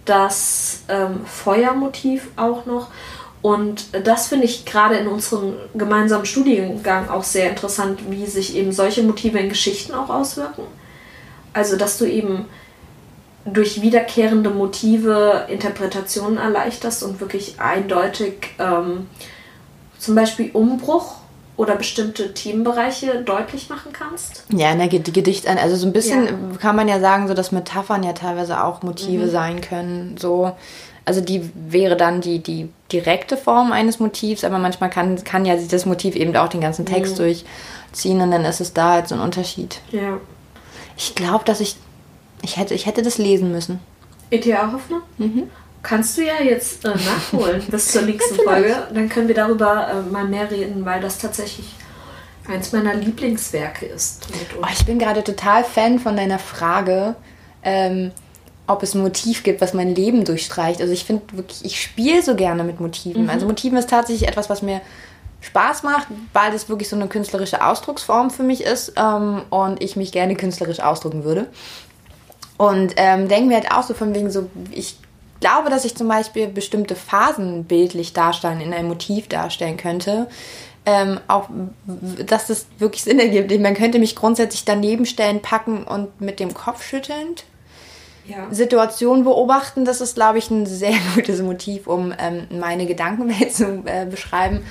[SPEAKER 1] das ähm, Feuermotiv auch noch. Und das finde ich gerade in unserem gemeinsamen Studiengang auch sehr interessant, wie sich eben solche Motive in Geschichten auch auswirken. Also, dass du eben durch wiederkehrende Motive Interpretationen erleichterst und wirklich eindeutig ähm, zum Beispiel Umbruch oder bestimmte Themenbereiche deutlich machen kannst?
[SPEAKER 2] Ja, in der Gedicht also so ein bisschen ja. kann man ja sagen, so dass Metaphern ja teilweise auch Motive mhm. sein können. So, also die wäre dann die, die direkte Form eines Motivs, aber manchmal kann, kann ja das Motiv eben auch den ganzen Text mhm. durchziehen und dann ist es da halt so ein Unterschied. Ja. Ich glaube, dass ich, ich hätte, ich hätte das lesen müssen.
[SPEAKER 1] E.T.A. Hoffner? Mhm. Kannst du ja jetzt äh, nachholen bis zur nächsten Folge. Dann können wir darüber äh, mal mehr reden, weil das tatsächlich eins meiner Lieblingswerke ist.
[SPEAKER 2] Oh, ich bin gerade total Fan von deiner Frage, ähm, ob es ein Motiv gibt, was mein Leben durchstreicht. Also ich finde wirklich, ich spiele so gerne mit Motiven. Mhm. Also Motiven ist tatsächlich etwas, was mir Spaß macht, weil das wirklich so eine künstlerische Ausdrucksform für mich ist ähm, und ich mich gerne künstlerisch ausdrücken würde. Und ähm, denke mir halt auch so von wegen so, ich glaube, dass ich zum Beispiel bestimmte Phasen bildlich darstellen, in einem Motiv darstellen könnte. Ähm, auch, dass das wirklich Sinn ergibt. Man könnte mich grundsätzlich daneben stellen, packen und mit dem Kopf schüttelnd ja. Situationen beobachten. Das ist, glaube ich, ein sehr gutes Motiv, um ähm, meine Gedankenwelt zu äh, beschreiben.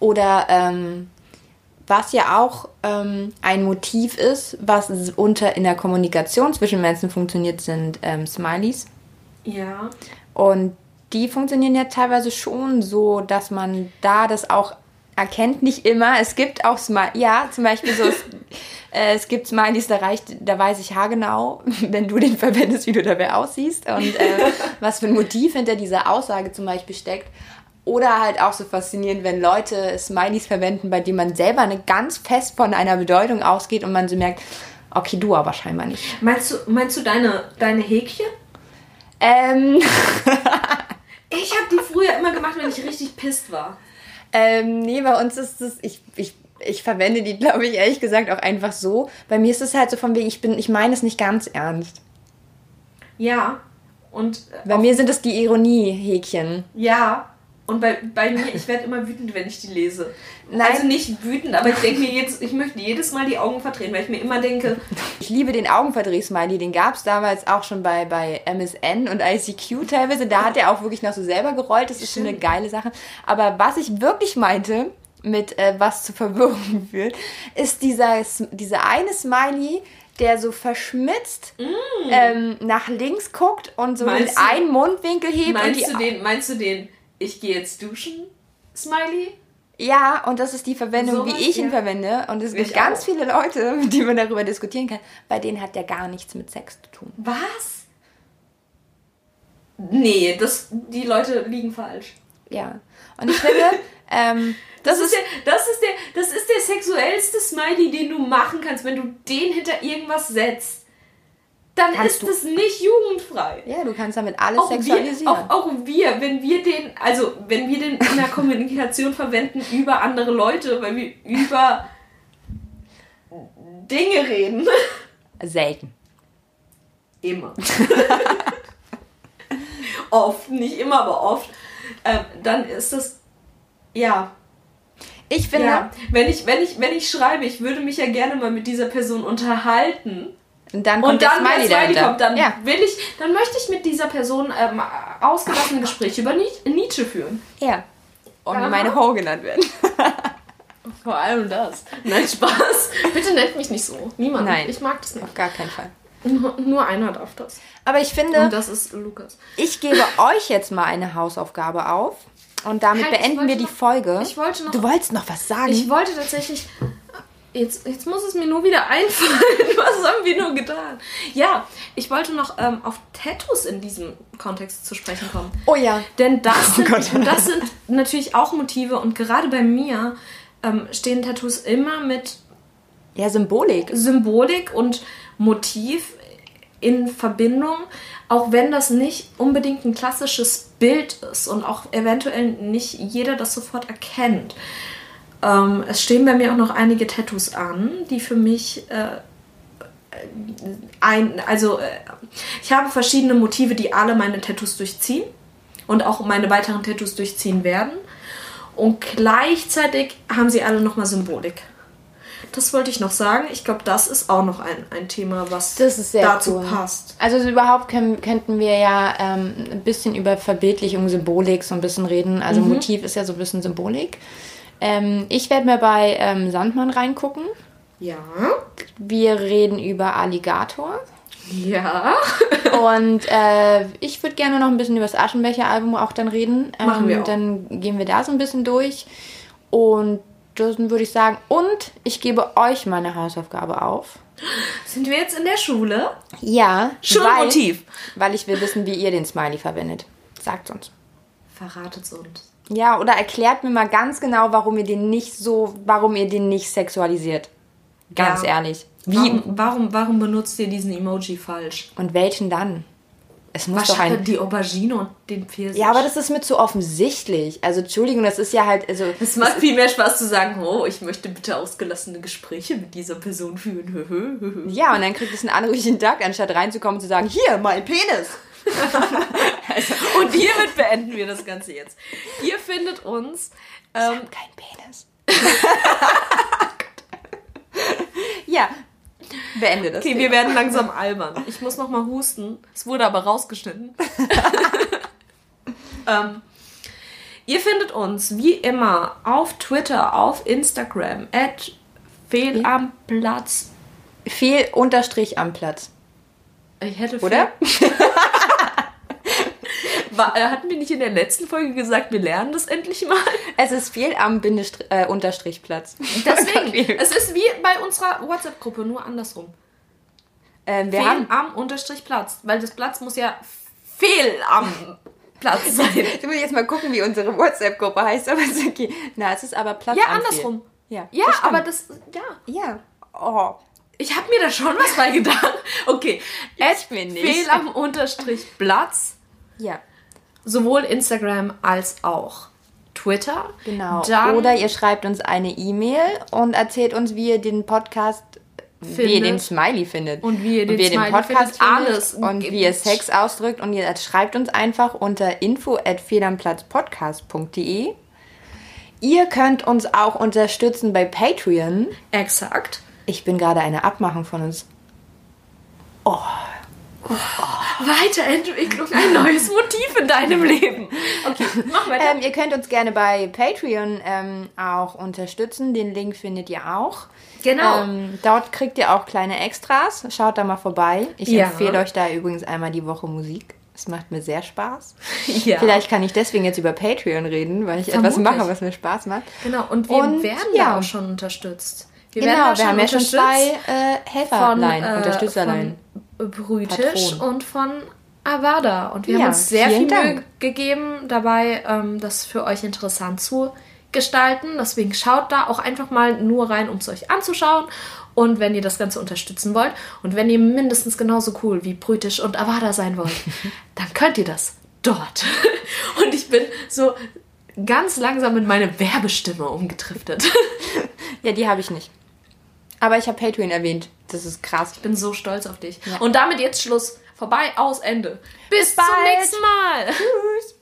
[SPEAKER 2] Oder ähm, was ja auch ähm, ein Motiv ist, was unter in der Kommunikation zwischen Menschen funktioniert, sind ähm, Smileys. Ja. Und die funktionieren ja teilweise schon so, dass man da das auch erkennt. Nicht immer. Es gibt auch Smileys. Ja, zum Beispiel so. äh, es gibt Smileys, da reicht, da weiß ich haargenau, wenn du den verwendest, wie du dabei aussiehst und äh, was für ein Motiv hinter dieser Aussage zum Beispiel steckt. Oder halt auch so faszinierend, wenn Leute Smileys verwenden, bei denen man selber eine ganz fest von einer Bedeutung ausgeht und man so merkt, okay, du aber scheinbar nicht.
[SPEAKER 1] Meinst du, meinst du deine, deine Häkchen? Ähm. ich habe die früher immer gemacht, wenn ich richtig pisst war.
[SPEAKER 2] Ähm, nee, bei uns ist es, ich, ich, ich verwende die, glaube ich, ehrlich gesagt auch einfach so. Bei mir ist es halt so von wegen, ich bin, ich meine es nicht ganz ernst.
[SPEAKER 1] Ja. Und
[SPEAKER 2] bei mir sind es die Ironie-Häkchen.
[SPEAKER 1] Ja. Und bei, bei mir, ich werde immer wütend, wenn ich die lese.
[SPEAKER 2] Nein.
[SPEAKER 1] Also nicht wütend, aber ich denke mir jetzt, ich möchte jedes Mal die Augen verdrehen, weil ich mir immer denke,
[SPEAKER 2] Ich liebe den Augenverdreh-Smiley, den gab es damals auch schon bei, bei MSN und ICQ teilweise. Da hat er auch wirklich noch so selber gerollt. Das ist schon eine geile Sache. Aber was ich wirklich meinte, mit äh, was zu Verwirrung führt, ist dieser, dieser eine Smiley, der so verschmitzt ähm, nach links guckt und so den
[SPEAKER 1] Mm. Meinst du-
[SPEAKER 2] einen Mundwinkel hebt. und
[SPEAKER 1] meinst
[SPEAKER 2] die
[SPEAKER 1] du den, meinst du den, ich gehe jetzt duschen, Smiley?
[SPEAKER 2] Ja, und das ist die Verwendung,
[SPEAKER 1] Sowas,
[SPEAKER 2] wie ich ihn
[SPEAKER 1] ja.
[SPEAKER 2] verwende. Und es gibt
[SPEAKER 1] Ich
[SPEAKER 2] ganz
[SPEAKER 1] auch.
[SPEAKER 2] viele Leute, mit denen man darüber diskutieren kann. Bei denen hat der gar nichts mit Sex zu tun.
[SPEAKER 1] Was? Nee, das, die Leute liegen falsch.
[SPEAKER 2] Ja. Und ich finde, ähm,
[SPEAKER 1] Das, ist, der, das, ist der, das ist der sexuellste Smiley, den du machen kannst, wenn du den hinter irgendwas setzt. Dann
[SPEAKER 2] Kannst
[SPEAKER 1] ist das nicht jugendfrei.
[SPEAKER 2] ja, du kannst damit alles
[SPEAKER 1] Auch wir,
[SPEAKER 2] sexualisieren.
[SPEAKER 1] auch, auch wir, wenn wir den, also wenn wir den in der Kommunikation verwenden über andere Leute, weil wir über Dinge reden.
[SPEAKER 2] Selten.
[SPEAKER 1] Immer. oft, nicht immer, aber oft. Ähm, dann ist das, ja,
[SPEAKER 2] Ich finde,
[SPEAKER 1] ja. Wenn ich, wenn ich, wenn ich schreibe, ich würde mich ja gerne mal mit dieser Person unterhalten.
[SPEAKER 2] Und dann kommt
[SPEAKER 1] Und
[SPEAKER 2] der
[SPEAKER 1] dann,
[SPEAKER 2] Smiley
[SPEAKER 1] wenn Smiley kommt, dann
[SPEAKER 2] ja.
[SPEAKER 1] will ich, dann möchte ich mit dieser Person ähm, ausgelassene Gespräche über Ni- Nietzsche führen.
[SPEAKER 2] ja. Und
[SPEAKER 1] Aha.
[SPEAKER 2] meine Ho genannt werden.
[SPEAKER 1] Vor allem das. Nein, Spaß. Bitte nennt mich nicht so. Niemand.
[SPEAKER 2] Nein.
[SPEAKER 1] Ich mag das nicht.
[SPEAKER 2] Auf gar keinen Fall.
[SPEAKER 1] Nur, nur einer darf das.
[SPEAKER 2] Aber ich finde,
[SPEAKER 1] Und das ist Lukas.
[SPEAKER 2] ich gebe euch jetzt mal eine Hausaufgabe auf. Und damit
[SPEAKER 1] ich
[SPEAKER 2] beenden wir die
[SPEAKER 1] noch-
[SPEAKER 2] Folge.
[SPEAKER 1] ich wollte noch-
[SPEAKER 2] Du wolltest noch was sagen?
[SPEAKER 1] Ich wollte tatsächlich. Jetzt, jetzt muss es mir nur wieder einfallen. Was haben wir nur getan? Ja, ich wollte noch ähm, auf Tattoos in diesem Kontext zu sprechen kommen.
[SPEAKER 2] oh ja.
[SPEAKER 1] Denn das, sind,
[SPEAKER 2] Gott.
[SPEAKER 1] und das sind natürlich auch Motive und gerade bei mir ähm, stehen Tattoos immer mit
[SPEAKER 2] Ja, Symbolik.
[SPEAKER 1] Symbolik und Motiv in Verbindung, auch wenn das nicht unbedingt ein klassisches Bild ist und auch eventuell nicht jeder das sofort erkennt. Ähm, es stehen bei mir auch noch einige Tattoos an, die für mich äh, ein, also äh, ich habe verschiedene Motive, die alle meine Tattoos durchziehen und auch meine weiteren Tattoos durchziehen werden. Und gleichzeitig haben sie alle nochmal Symbolik. Das wollte ich noch sagen. Ich glaube, das ist auch noch ein, ein Thema, was dazu
[SPEAKER 2] cool.
[SPEAKER 1] passt.
[SPEAKER 2] Also so überhaupt können, könnten wir ja ähm, ein bisschen über Verbildlichung, Symbolik so ein bisschen reden. Also Motiv ist ja so ein bisschen Symbolik. Ähm, ich werde mal bei ähm, Sandmann reingucken.
[SPEAKER 1] Ja.
[SPEAKER 2] Wir reden über Alligator.
[SPEAKER 1] Ja.
[SPEAKER 2] Und äh, ich würde gerne noch ein bisschen über das Aschenbecher-Album auch dann reden. Ähm,
[SPEAKER 1] Machen wir auch.
[SPEAKER 2] Dann gehen wir da so ein bisschen durch. Und dann würde ich sagen, und ich gebe euch meine Hausaufgabe auf.
[SPEAKER 1] Sind wir jetzt in der Schule?
[SPEAKER 2] Ja,
[SPEAKER 1] Schon
[SPEAKER 2] weil,
[SPEAKER 1] Motiv.
[SPEAKER 2] Weil ich will wissen, wie ihr den Smiley verwendet. Sagt uns.
[SPEAKER 1] Verratet uns.
[SPEAKER 2] Ja, oder erklärt mir mal ganz genau, warum ihr den nicht so, warum ihr den nicht sexualisiert. Ganz
[SPEAKER 1] Ja.
[SPEAKER 2] ehrlich. Wie
[SPEAKER 1] Warum, warum, warum benutzt ihr diesen Emoji falsch?
[SPEAKER 2] und welchen dann? Es muss doch
[SPEAKER 1] Wahrscheinlich
[SPEAKER 2] ein.
[SPEAKER 1] die Aubergine und den Pfirsich.
[SPEAKER 2] Ja, aber das ist mir zu offensichtlich. Also Entschuldigung, das ist ja halt, also
[SPEAKER 1] Es macht viel mehr Spaß zu sagen, oh, ich möchte bitte ausgelassene Gespräche mit dieser Person führen.
[SPEAKER 2] ja, und dann kriegt es einen anrüchigen Tag, anstatt reinzukommen und zu sagen, hier, mein Penis.
[SPEAKER 1] Und hiermit beenden wir das Ganze jetzt. Ihr findet uns. Ähm,
[SPEAKER 2] Kein Penis. ja, beende das.
[SPEAKER 1] okay, wir werden langsam albern. Ich muss noch mal husten. Es wurde aber rausgeschnitten. ähm, ihr findet uns wie immer auf Twitter, auf Instagram, at fehl am Platz.
[SPEAKER 2] Fehl Unterstrich am Platz.
[SPEAKER 1] Ich hätte
[SPEAKER 2] Oder?
[SPEAKER 1] War, äh, hatten wir nicht in der letzten Folge gesagt, wir lernen das endlich mal?
[SPEAKER 2] Es ist fehl am Bindestrich, äh, Unterstrich Platz.
[SPEAKER 1] Deswegen, es ist wie bei unserer WhatsApp-Gruppe, nur andersrum.
[SPEAKER 2] ähm, wir
[SPEAKER 1] Fehl
[SPEAKER 2] haben,
[SPEAKER 1] am Unterstrich Platz. Weil das Platz muss ja fehl am Platz sein.
[SPEAKER 2] du musst jetzt mal gucken, wie unsere WhatsApp-Gruppe heißt, aber ist okay. Na, es ist aber Platz
[SPEAKER 1] Ja,
[SPEAKER 2] am Fehl.
[SPEAKER 1] andersrum.
[SPEAKER 2] Ja,
[SPEAKER 1] Ja,
[SPEAKER 2] das
[SPEAKER 1] aber das, ja.
[SPEAKER 2] Ja. Oh.
[SPEAKER 1] Ich habe mir da schon was bei gedacht. Okay.
[SPEAKER 2] Ich mir nicht.
[SPEAKER 1] Fehl am Unterstrich Platz.
[SPEAKER 2] Ja,
[SPEAKER 1] Sowohl Instagram als auch Twitter.
[SPEAKER 2] genau.
[SPEAKER 1] Dann,
[SPEAKER 2] Oder ihr schreibt uns eine E-Mail und erzählt uns, wie ihr den Podcast wie ihr den Smiley findet.
[SPEAKER 1] Und wie ihr den,
[SPEAKER 2] wie ihr den Podcast
[SPEAKER 1] findet,
[SPEAKER 2] findet
[SPEAKER 1] alles.
[SPEAKER 2] und wie ihr Sex ausdrückt. Und ihr schreibt uns einfach unter info at federnplatzpodcast.de. Ihr könnt uns auch unterstützen bei Patreon.
[SPEAKER 1] Exakt.
[SPEAKER 2] Ich bin gerade eine Abmachung von uns.
[SPEAKER 1] Weiterentwicklung, ein neues Motiv in deinem Leben. Okay, mach weiter.
[SPEAKER 2] Ähm, ihr könnt uns gerne bei Patreon ähm, auch unterstützen. Den Link findet ihr auch.
[SPEAKER 1] Genau.
[SPEAKER 2] Ähm, dort kriegt ihr auch kleine Extras. Schaut da mal vorbei. Ich
[SPEAKER 1] Ja.
[SPEAKER 2] empfehle euch da übrigens einmal die Woche Musik. Es macht mir sehr Spaß.
[SPEAKER 1] ja.
[SPEAKER 2] Vielleicht kann ich deswegen jetzt über Patreon reden, weil ich etwas
[SPEAKER 1] Vermutlich.
[SPEAKER 2] mache, was mir Spaß macht.
[SPEAKER 1] Genau, und wir
[SPEAKER 2] Und,
[SPEAKER 1] werden
[SPEAKER 2] ja.
[SPEAKER 1] auch schon unterstützt. Wir
[SPEAKER 2] genau, wir haben ja schon zwei äh, Helferlein,
[SPEAKER 1] äh,
[SPEAKER 2] Unterstützerlein.
[SPEAKER 1] Brütisch
[SPEAKER 2] Patron.
[SPEAKER 1] und von Avada. Und wir
[SPEAKER 2] Ja,
[SPEAKER 1] haben uns sehr viel Mühe gegeben, dabei ähm, das für euch interessant zu gestalten. Deswegen schaut da auch einfach mal nur rein, um es euch anzuschauen. Und wenn ihr das Ganze unterstützen wollt und wenn ihr mindestens genauso cool wie Brütisch und Avada sein wollt, dann könnt ihr das dort. Und ich bin so ganz langsam in meine Werbestimme umgetriftet.
[SPEAKER 2] Ja, die habe ich nicht. Aber ich habe Patreon erwähnt. Das ist krass.
[SPEAKER 1] Ich bin so stolz auf dich. Und damit jetzt Schluss. Vorbei, aus, Ende. Bis,
[SPEAKER 2] bald.
[SPEAKER 1] zum nächsten Mal.
[SPEAKER 2] Tschüss.